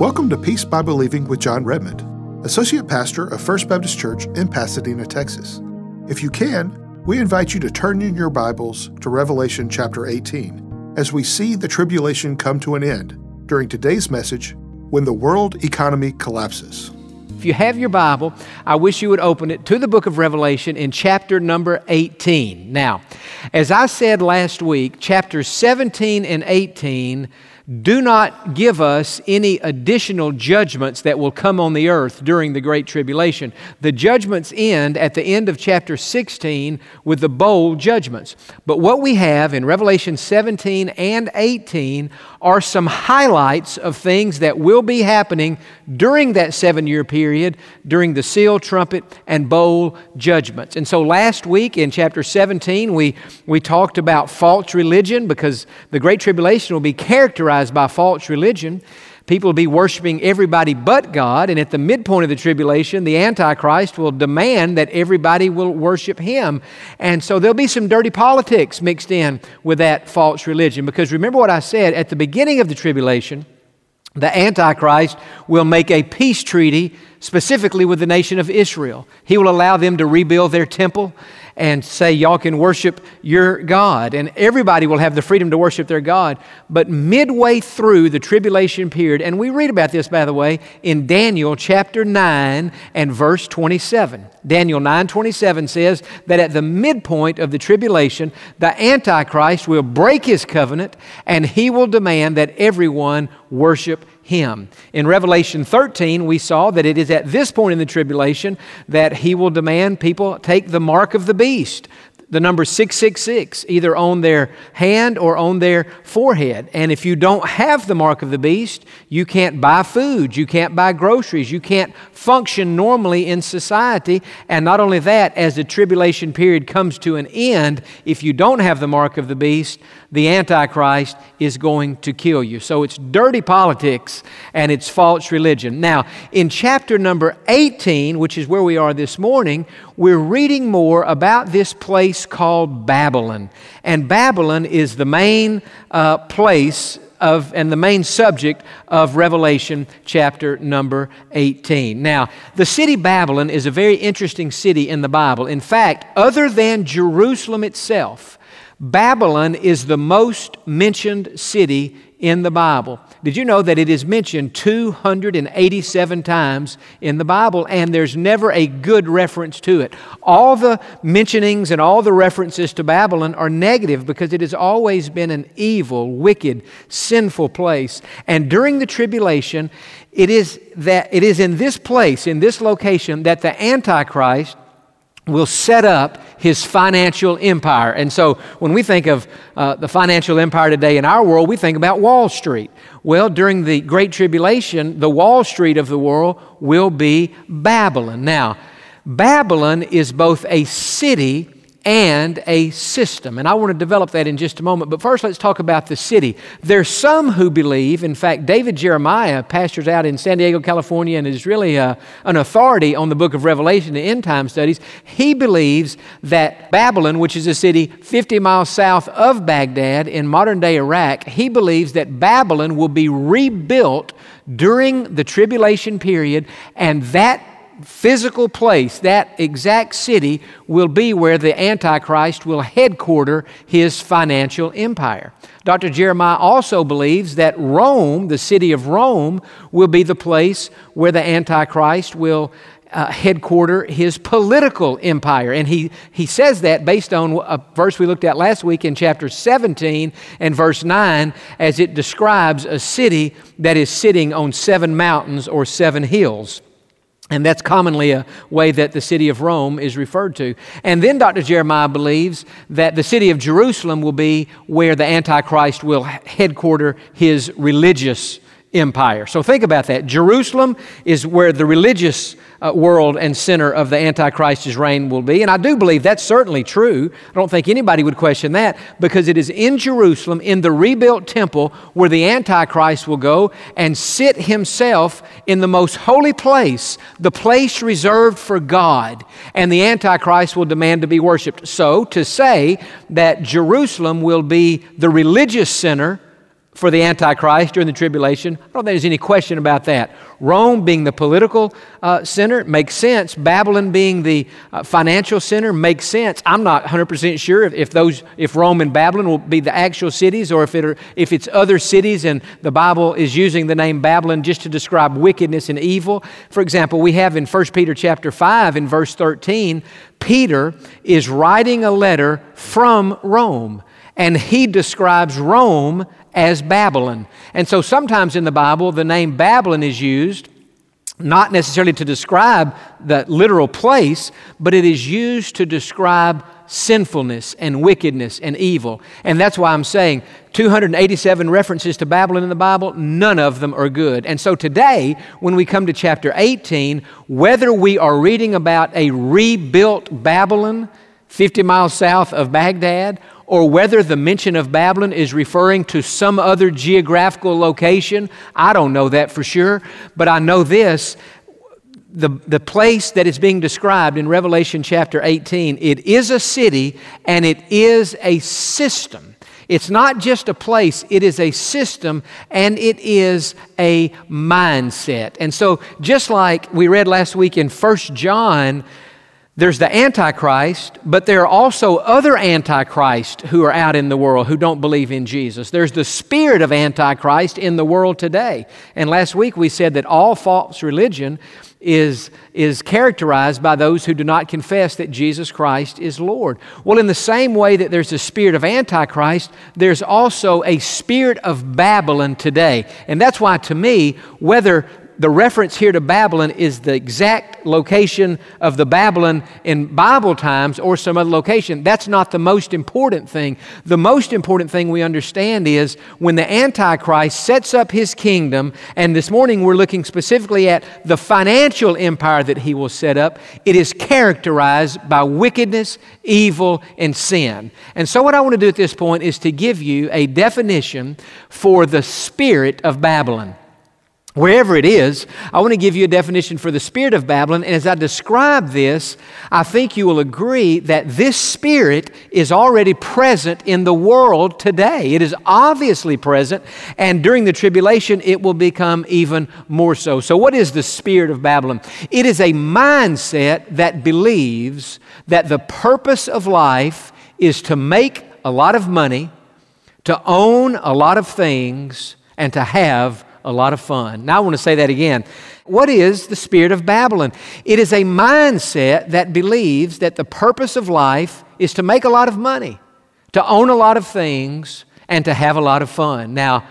Welcome to Peace by Believing with Jon Redmond, Associate Pastor of First Baptist Church in Pasadena, Texas. If you can, we invite you to turn in your Bibles to Revelation chapter 18 as we see the tribulation come to an end during today's message when the world economy collapses. If you have your Bible, I wish you would open it to the book of Revelation in chapter number 18. Now, as I said last week, chapters 17 and 18 do not give us any additional judgments that will come on the earth during the Great Tribulation. The judgments end at the end of chapter 16 with the bowl judgments. But what we have in Revelation 17 and 18 are some highlights of things that will be happening during that seven year period, during the seal, trumpet, and bowl judgments. And so last week in chapter 17, we, we talked about false religion because the Great Tribulation will be characterized by false religion. People will be worshiping everybody but God, and at the midpoint of the tribulation, the Antichrist will demand that everybody will worship him. And so there'll be some dirty politics mixed in with that false religion. Because remember what I said at the beginning of the tribulation, the Antichrist will make a peace treaty specifically with the nation of Israel. He will allow them to rebuild their temple and say, Y'all can worship your God. And everybody will have the freedom to worship their God. But midway through the tribulation period, and we read about this, by the way, in Daniel chapter 9 and verse 27. Daniel 9 27 says that at the midpoint of the tribulation, the Antichrist will break his covenant and he will demand that everyone worship him. In Revelation 13, we saw that it is at this point in the tribulation that he will demand people take the mark of the beast the number 666 either on their hand or on their forehead. And if you don't have the mark of the beast, you can't buy food, you can't buy groceries, you can't function normally in society. And not only that, as the tribulation period comes to an end, if you don't have the mark of the beast, the Antichrist is going to kill you. So it's dirty politics and it's false religion. Now, in chapter number 18, which is where we are this morning, we're reading more about this place called Babylon. And Babylon is the main uh, place of, and the main subject of Revelation chapter number 18. Now, the city Babylon is a very interesting city in the Bible. In fact, other than Jerusalem itself, Babylon is the most mentioned city in the Bible. Did you know that it is mentioned 287 times in the Bible and there's never a good reference to it? All the mentionings and all the references to Babylon are negative because it has always been an evil, wicked, sinful place. And during the tribulation, it is that it is in this place, in this location that the Antichrist will set up his financial empire. And so when we think of uh, the financial empire today in our world, we think about Wall Street. Well, during the Great Tribulation, the Wall Street of the world will be Babylon. Now, Babylon is both a city and a system. And I want to develop that in just a moment. But first, let's talk about the city. There's some who believe, in fact, David Jeremiah pastors out in San Diego, California, and is really a, uh, an authority on the book of Revelation and end time studies. He believes that Babylon, which is a city 50 miles south of Baghdad in modern day Iraq, he believes that Babylon will be rebuilt during the tribulation period, and that physical place, that exact city, will be where the Antichrist will headquarter his financial empire. Dr. Jeremiah also believes that Rome, the city of Rome, will be the place where the Antichrist will uh, headquarter his political empire. And he, he says that based on a verse we looked at last week in chapter 17 and verse 9, as it describes a city that is sitting on seven mountains or seven hills. And that's commonly a way that the city of Rome is referred to. And then Dr. Jeremiah believes that the city of Jerusalem will be where the Antichrist will headquarter his religious empire. So think about that. Jerusalem is where the religious uh, world and center of the Antichrist's reign will be. And I do believe that's certainly true. I don't think anybody would question that because it is in Jerusalem, in the rebuilt temple, where the Antichrist will go and sit himself in the most holy place, the place reserved for God. And the Antichrist will demand to be worshiped. So to say that Jerusalem will be the religious center, for the Antichrist during the tribulation. I don't think there's any question about that. Rome being the political uh, center makes sense. Babylon being the uh, financial center makes sense. I'm not 100% sure if, if, those, if Rome and Babylon will be the actual cities or if, it are, if it's other cities and the Bible is using the name Babylon just to describe wickedness and evil. For example, we have in 1 Peter chapter 5 in verse 13, Peter is writing a letter from Rome and he describes Rome as Babylon. And so sometimes in the Bible, the name Babylon is used not necessarily to describe the literal place, but it is used to describe sinfulness and wickedness and evil. And that's why I'm saying 287 references to Babylon in the Bible, none of them are good. And so today, when we come to chapter 18, whether we are reading about a rebuilt Babylon 50 miles south of Baghdad, or whether the mention of Babylon is referring to some other geographical location. I don't know that for sure, but I know this. The, the place that is being described in Revelation chapter 18, it is a city and it is a system. It's not just a place, it is a system and it is a mindset. And so, just like we read last week in First John, there's the Antichrist, but there are also other Antichrists who are out in the world who don't believe in Jesus. There's the spirit of Antichrist in the world today. And last week we said that all false religion is, is characterized by those who do not confess that Jesus Christ is Lord. Well, in the same way that there's a spirit of Antichrist, there's also a spirit of Babylon today. And that's why, to me, whether the reference here to Babylon is the exact location of the Babylon in Bible times or some other location. That's not the most important thing. The most important thing we understand is when the Antichrist sets up his kingdom, and this morning we're looking specifically at the financial empire that he will set up, it is characterized by wickedness, evil, and sin. And so, what I want to do at this point is to give you a definition for the spirit of Babylon. Wherever it is, I want to give you a definition for the spirit of Babylon. And as I describe this, I think you will agree that this spirit is already present in the world today. It is obviously present, and during the tribulation, it will become even more so. So, what is the spirit of Babylon? It is a mindset that believes that the purpose of life is to make a lot of money, to own a lot of things, and to have a lot of fun. Now, I want to say that again. What is the spirit of Babylon? It is a mindset that believes that the purpose of life is to make a lot of money, to own a lot of things, and to have a lot of fun. Now,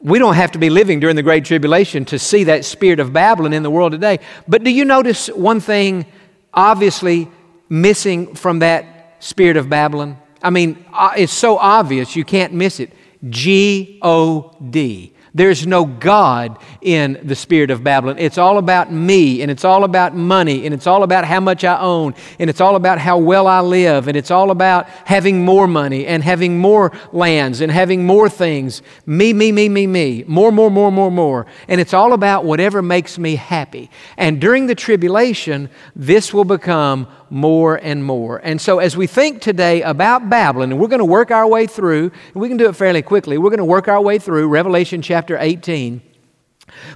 we don't have to be living during the Great Tribulation to see that spirit of Babylon in the world today. But do you notice one thing obviously missing from that spirit of Babylon? I mean, uh, it's so obvious you can't miss it. G O D. There's no God in the spirit of Babylon. It's all about me, and it's all about money, and it's all about how much I own, and it's all about how well I live, and it's all about having more money, and having more lands, and having more things. Me, me, me, me, me. More, more, more, more, more. And it's all about whatever makes me happy. And during the tribulation, this will become more and more. And so, as we think today about Babylon, and we're going to work our way through, and we can do it fairly quickly, we're going to work our way through Revelation chapter 18.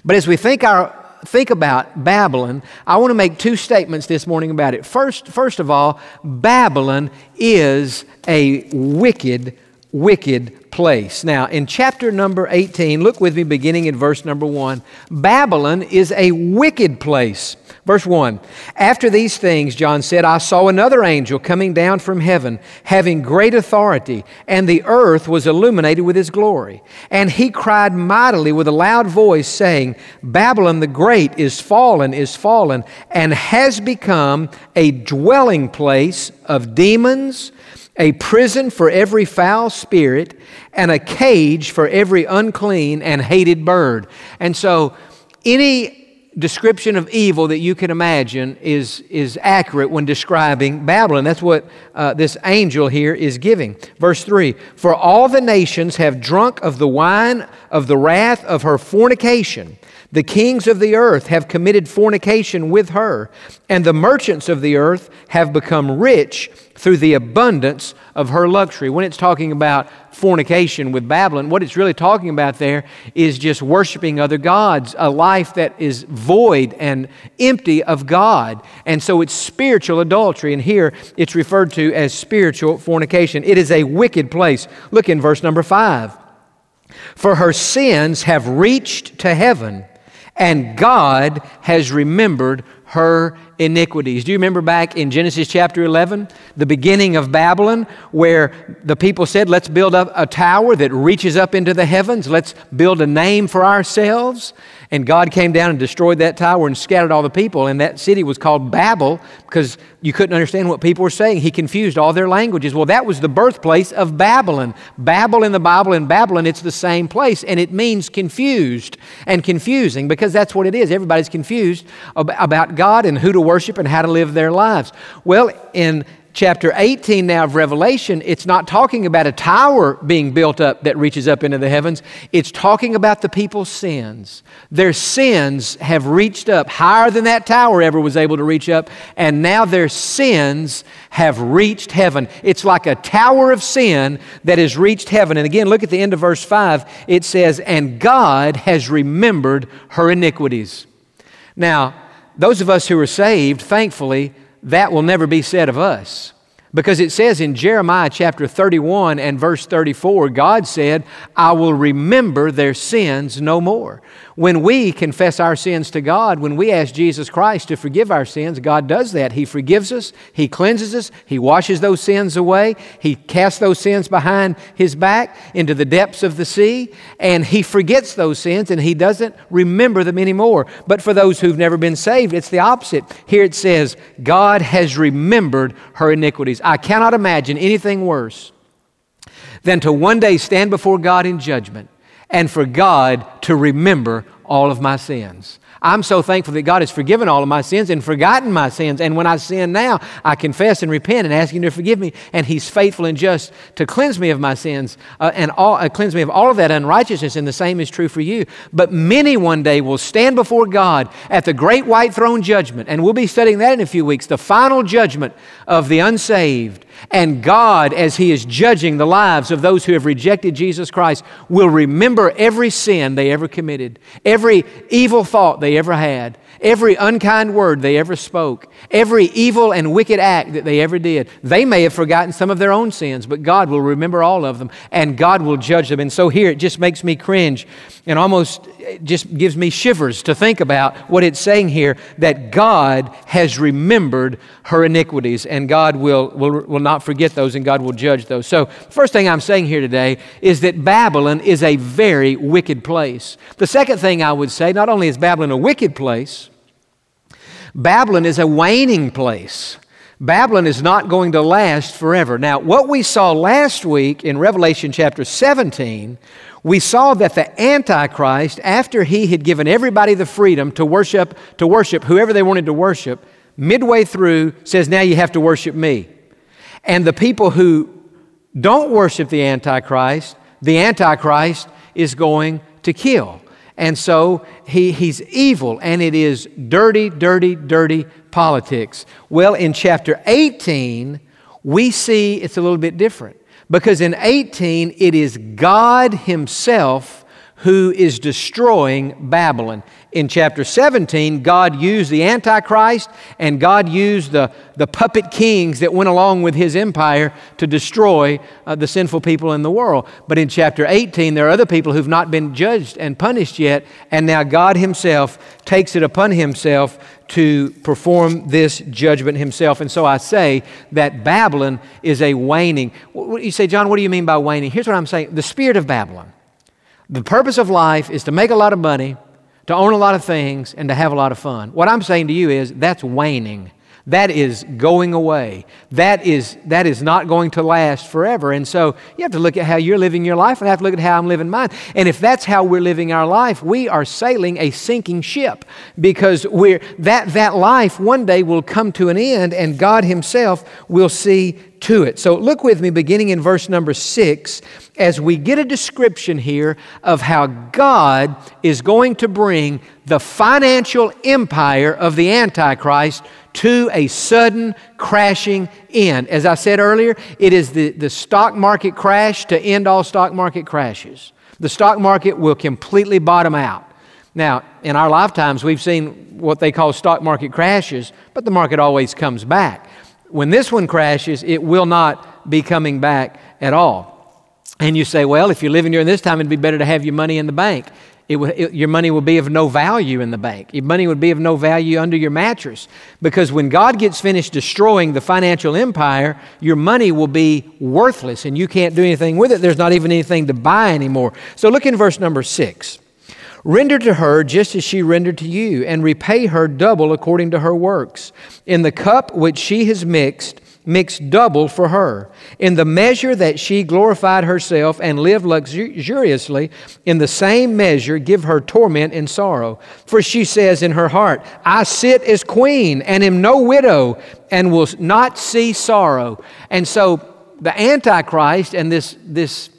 But as we think our think about Babylon, I want to make two statements this morning about it. First, first of all, Babylon is a wicked, wicked place. Now, in chapter number 18, look with me beginning in verse number 1. Babylon is a wicked place. Verse 1 After these things, John said, I saw another angel coming down from heaven, having great authority, and the earth was illuminated with his glory. And he cried mightily with a loud voice, saying, Babylon the Great is fallen, is fallen, and has become a dwelling place of demons a prison for every foul spirit, and a cage for every unclean and hated bird. And so, any description of evil that you can imagine is, is accurate when describing Babylon. That's what uh, this angel here is giving. Verse 3 For all the nations have drunk of the wine of the wrath of her fornication. The kings of the earth have committed fornication with her, and the merchants of the earth have become rich through the abundance of her luxury. When it's talking about fornication with Babylon, what it's really talking about there is just worshiping other gods, a life that is void and empty of God. And so it's spiritual adultery, and here it's referred to as spiritual fornication. It is a wicked place. Look in verse number five. For her sins have reached to heaven and God has remembered her iniquities. Do you remember back in Genesis chapter 11, the beginning of Babylon, where the people said, Let's build up a tower that reaches up into the heavens, let's build a name for ourselves. And God came down and destroyed that tower and scattered all the people. And that city was called Babel because you couldn't understand what people were saying. He confused all their languages. Well, that was the birthplace of Babylon. Babel in the Bible and Babylon, it's the same place. And it means confused and confusing because that's what it is. Everybody's confused about God and who to worship and how to live their lives. Well, in chapter 18 now of Revelation, it's not talking about a tower being built up that reaches up into the heavens. It's talking about the people's sins. Their sins have reached up higher than that tower ever was able to reach up, and now their sins have reached heaven. It's like a tower of sin that has reached heaven. And again, look at the end of verse 5. It says, And God has remembered her iniquities. Now, those of us who are saved, thankfully, that will never be said of us. Because it says in Jeremiah chapter 31 and verse 34, God said, I will remember their sins no more. When we confess our sins to God, when we ask Jesus Christ to forgive our sins, God does that. He forgives us, He cleanses us, He washes those sins away, He casts those sins behind His back into the depths of the sea, and He forgets those sins and He doesn't remember them anymore. But for those who've never been saved, it's the opposite. Here it says, God has remembered her iniquities. I cannot imagine anything worse than to one day stand before God in judgment and for God to remember all of my sins. I'm so thankful that God has forgiven all of my sins and forgotten my sins. And when I sin now, I confess and repent and ask Him to forgive me. And He's faithful and just to cleanse me of my sins uh, and all, uh, cleanse me of all of that unrighteousness. And the same is true for you. But many one day will stand before God at the great white throne judgment. And we'll be studying that in a few weeks the final judgment of the unsaved. And God, as He is judging the lives of those who have rejected Jesus Christ, will remember every sin they ever committed, every evil thought they ever had, every unkind word they ever spoke, every evil and wicked act that they ever did. They may have forgotten some of their own sins, but God will remember all of them and God will judge them. And so here it just makes me cringe and almost just gives me shivers to think about what it's saying here that God has remembered her iniquities and God will, will, will not forget those and God will judge those. So, first thing I'm saying here today is that Babylon is a very wicked place. The second thing I would say, not only is Babylon a wicked place, Babylon is a waning place. Babylon is not going to last forever. Now, what we saw last week in Revelation chapter 17, we saw that the Antichrist, after he had given everybody the freedom to worship, to worship whoever they wanted to worship, midway through says, Now you have to worship me. And the people who don't worship the Antichrist, the Antichrist is going to kill. And so he, he's evil, and it is dirty, dirty, dirty politics. Well, in chapter 18, we see it's a little bit different. Because in 18, it is God Himself who is destroying Babylon in chapter 17, God used the Antichrist and God used the, the puppet kings that went along with his empire to destroy uh, the sinful people in the world. But in chapter 18, there are other people who've not been judged and punished yet, and now God himself takes it upon himself to perform this judgment himself. And so I say that Babylon is a waning. You say, Jon, what do you mean by waning? Here's what I'm saying the spirit of Babylon. The purpose of life is to make a lot of money to own a lot of things and to have a lot of fun. What I'm saying to you is that's waning. That is going away. That is, that is not going to last forever. And so you have to look at how you're living your life and I have to look at how I'm living mine. And if that's how we're living our life, we are sailing a sinking ship because we're, that, that life one day will come to an end and God Himself will see to it. So look with me beginning in verse number six as we get a description here of how God is going to bring the financial empire of the Antichrist to a sudden crashing end. As I said earlier, it is the, the stock market crash to end all stock market crashes. The stock market will completely bottom out. Now, in our lifetimes, we've seen what they call stock market crashes, but the market always comes back. When this one crashes, it will not be coming back at all. And you say, well, if you're living during this time, it'd be better to have your money in the bank it it, your money would be of no value in the bank. Your money would be of no value under your mattress. Because when God gets finished destroying the financial empire, your money will be worthless and you can't do anything with it. There's not even anything to buy anymore. So look in verse number six. Render to her just as she rendered to you, and repay her double according to her works. In the cup which she has mixed, mixed double for her. In the measure that she glorified herself and lived luxuriously, in the same measure give her torment and sorrow. For she says in her heart, I sit as queen and am no widow and will not see sorrow. And so the Antichrist and this, this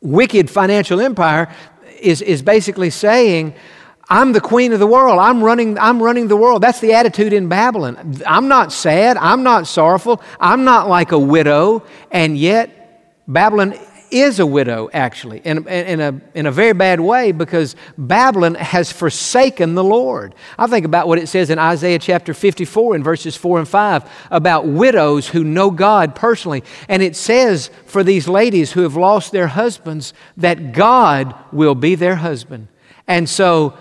wicked financial empire is, is basically saying, I'm the queen of the world. I'm running, I'm running the world. That's the attitude in Babylon. I'm not sad. I'm not sorrowful. I'm not like a widow. And yet, Babylon is a widow, actually, in, in, a, in a very bad way because Babylon has forsaken the Lord. I think about what it says in Isaiah chapter 54 in verses 4 and 5 about widows who know God personally. And it says for these ladies who have lost their husbands that God will be their husband. And so,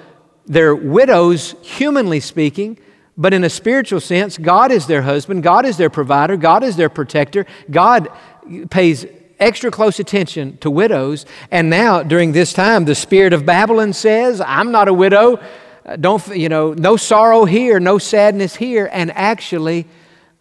they're widows, humanly speaking, but in a spiritual sense, God is their husband, God is their provider, God is their protector. God pays extra close attention to widows. And now, during this time, the spirit of Babylon says, I'm not a widow. Don't, you know, no sorrow here, no sadness here. And actually,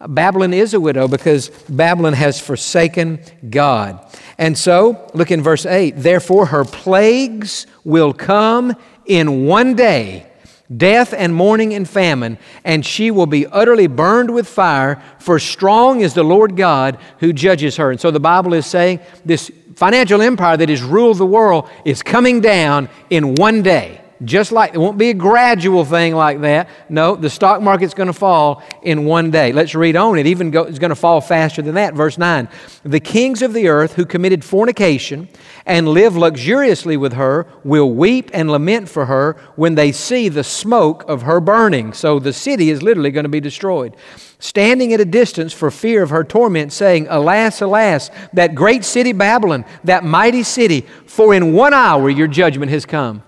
Babylon is a widow because Babylon has forsaken God. And so, look in verse 8. Therefore, her plagues will come in one day death and mourning and famine, and she will be utterly burned with fire, for strong is the Lord God who judges her. And so the Bible is saying this financial empire that has ruled the world is coming down in one day. Just like it won't be a gradual thing like that. No, the stock market's going to fall in one day. Let's read on. It even go, is going to fall faster than that. Verse 9 The kings of the earth who committed fornication and live luxuriously with her will weep and lament for her when they see the smoke of her burning. So the city is literally going to be destroyed. Standing at a distance for fear of her torment, saying, Alas, alas, that great city Babylon, that mighty city, for in one hour your judgment has come.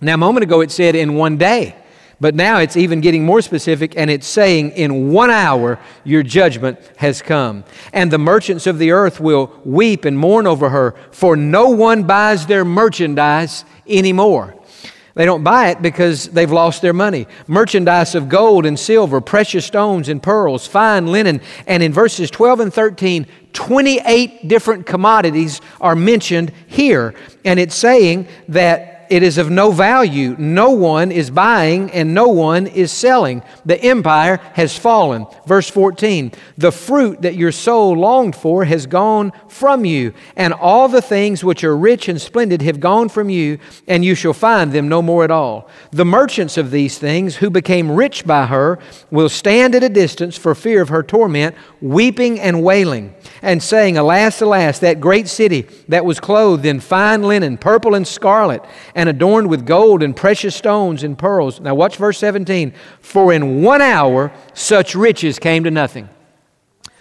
Now, a moment ago it said in one day, but now it's even getting more specific and it's saying in one hour your judgment has come. And the merchants of the earth will weep and mourn over her, for no one buys their merchandise anymore. They don't buy it because they've lost their money. Merchandise of gold and silver, precious stones and pearls, fine linen. And in verses 12 and 13, 28 different commodities are mentioned here. And it's saying that it is of no value. No one is buying and no one is selling. The empire has fallen. Verse 14 The fruit that your soul longed for has gone from you, and all the things which are rich and splendid have gone from you, and you shall find them no more at all. The merchants of these things, who became rich by her, will stand at a distance for fear of her torment, weeping and wailing, and saying, Alas, alas, that great city that was clothed in fine linen, purple and scarlet and adorned with gold and precious stones and pearls. Now, watch verse 17. For in one hour such riches came to nothing.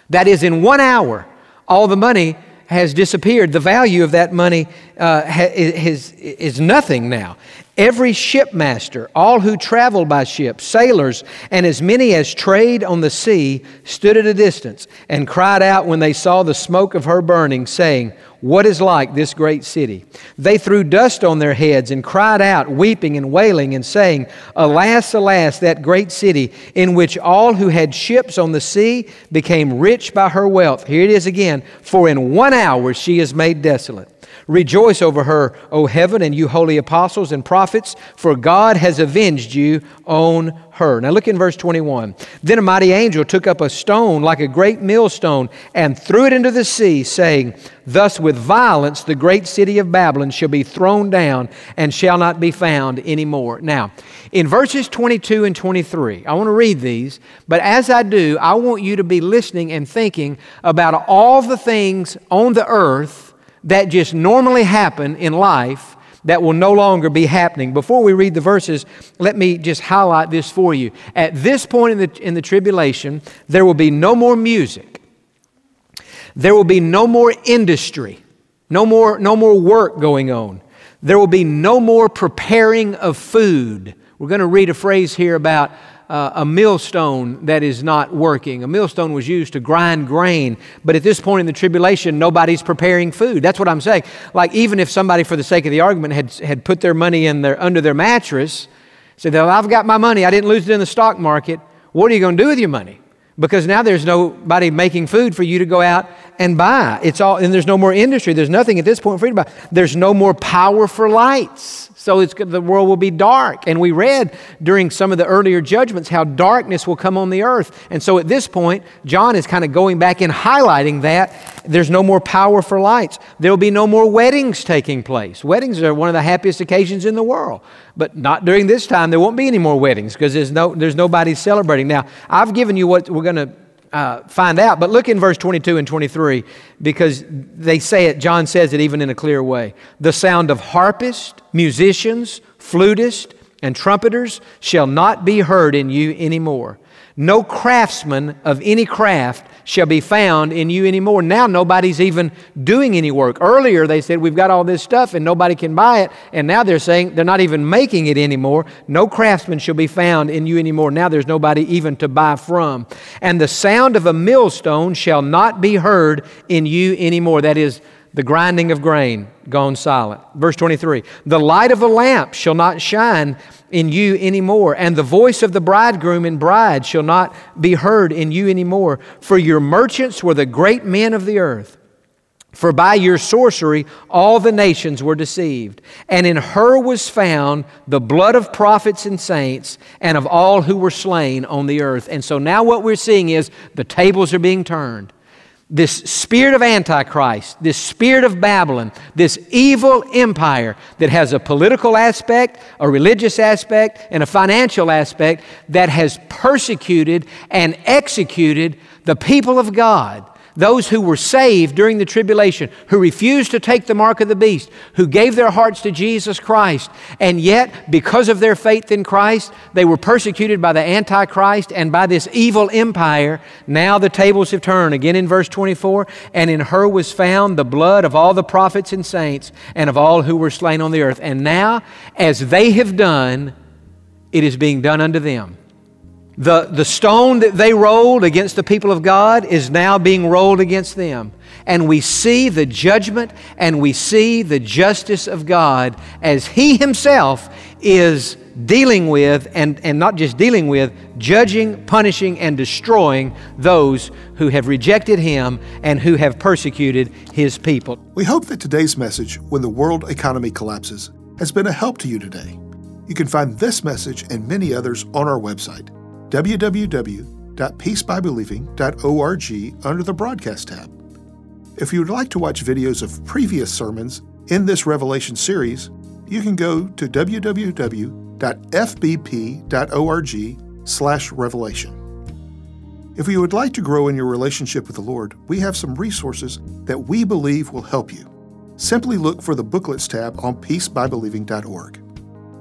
That is, in one hour, all the money has disappeared. The value of that money uh, is, is nothing now. Every shipmaster, all who traveled by ship, sailors, and as many as trade on the sea, stood at a distance and cried out when they saw the smoke of her burning, saying, What is like this great city? They threw dust on their heads and cried out, weeping and wailing, and saying, Alas, alas, that great city, in which all who had ships on the sea became rich by her wealth. Here it is again, for in one hour she is made desolate. Rejoice over her, O heaven, and you holy apostles and prophets, for God has avenged you on her. Now look in verse 21. Then a mighty angel took up a stone like a great millstone and threw it into the sea, saying, Thus with violence the great city of Babylon shall be thrown down and shall not be found anymore. Now, in verses 22 and 23, I want to read these, but as I do, I want you to be listening and thinking about all the things on the earth that just normally happen in life that will no longer be happening. Before we read the verses, let me just highlight this for you. At this point in the, in the tribulation, there will be no more music, there will be no more industry, no more, no more work going on, there will be no more preparing of food. We're going to read a phrase here about uh, a millstone that is not working. A millstone was used to grind grain, but at this point in the tribulation, nobody's preparing food. That's what I'm saying. Like, even if somebody, for the sake of the argument, had, had put their money in their, under their mattress, said, well, I've got my money, I didn't lose it in the stock market, what are you going to do with your money? Because now there's nobody making food for you to go out and buy. It's all, and there's no more industry. There's nothing at this point for you to buy. There's no more power for lights. So it's, the world will be dark. And we read during some of the earlier judgments how darkness will come on the earth. And so at this point, John is kind of going back and highlighting that there's no more power for lights. There will be no more weddings taking place. Weddings are one of the happiest occasions in the world. But not during this time. There won't be any more weddings because there's, no, there's nobody celebrating. Now, I've given you what we're going to uh, find out. But look in verse 22 and 23 because they say it, John says it even in a clear way. The sound of harpists, musicians, flutists, and trumpeters shall not be heard in you anymore. No craftsman of any craft shall be found in you anymore. Now nobody's even doing any work. Earlier they said, We've got all this stuff and nobody can buy it. And now they're saying they're not even making it anymore. No craftsman shall be found in you anymore. Now there's nobody even to buy from. And the sound of a millstone shall not be heard in you anymore. That is, the grinding of grain gone silent. Verse 23 The light of a lamp shall not shine in you anymore, and the voice of the bridegroom and bride shall not be heard in you anymore. For your merchants were the great men of the earth. For by your sorcery all the nations were deceived. And in her was found the blood of prophets and saints and of all who were slain on the earth. And so now what we're seeing is the tables are being turned this spirit of Antichrist, this spirit of Babylon, this evil empire that has a political aspect, a religious aspect, and a financial aspect that has persecuted and executed the people of God those who were saved during the tribulation, who refused to take the mark of the beast, who gave their hearts to Jesus Christ, and yet, because of their faith in Christ, they were persecuted by the Antichrist and by this evil empire. Now the tables have turned. Again in verse 24, and in her was found the blood of all the prophets and saints and of all who were slain on the earth. And now, as they have done, it is being done unto them. The, the stone that they rolled against the people of God is now being rolled against them. And we see the judgment and we see the justice of God as He Himself is dealing with, and, and not just dealing with, judging, punishing, and destroying those who have rejected Him and who have persecuted His people. We hope that today's message, When the World Economy Collapses, has been a help to you today. You can find this message and many others on our website www.peacebybelieving.org under the Broadcast tab. If you would like to watch videos of previous sermons in this Revelation series, you can go to www.fbp.org slash revelation. If you would like to grow in your relationship with the Lord, we have some resources that we believe will help you. Simply look for the Booklets tab on peacebybelieving.org.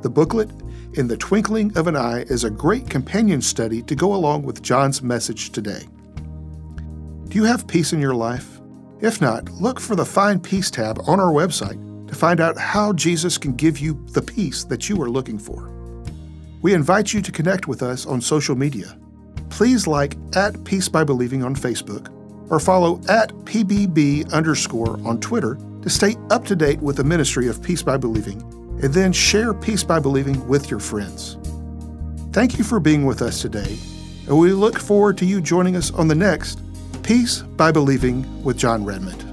The booklet in the Twinkling of an Eye is a great companion study to go along with Jon's message today. Do you have peace in your life? If not, look for the Find Peace tab on our website to find out how Jesus can give you the peace that you are looking for. We invite you to connect with us on social media. Please like at Peace by Believing on Facebook or follow at PBB underscore on Twitter to stay up to date with the ministry of Peace by Believing and then share Peace by Believing with your friends. Thank you for being with us today, and we look forward to you joining us on the next Peace by Believing with Jon Redmond.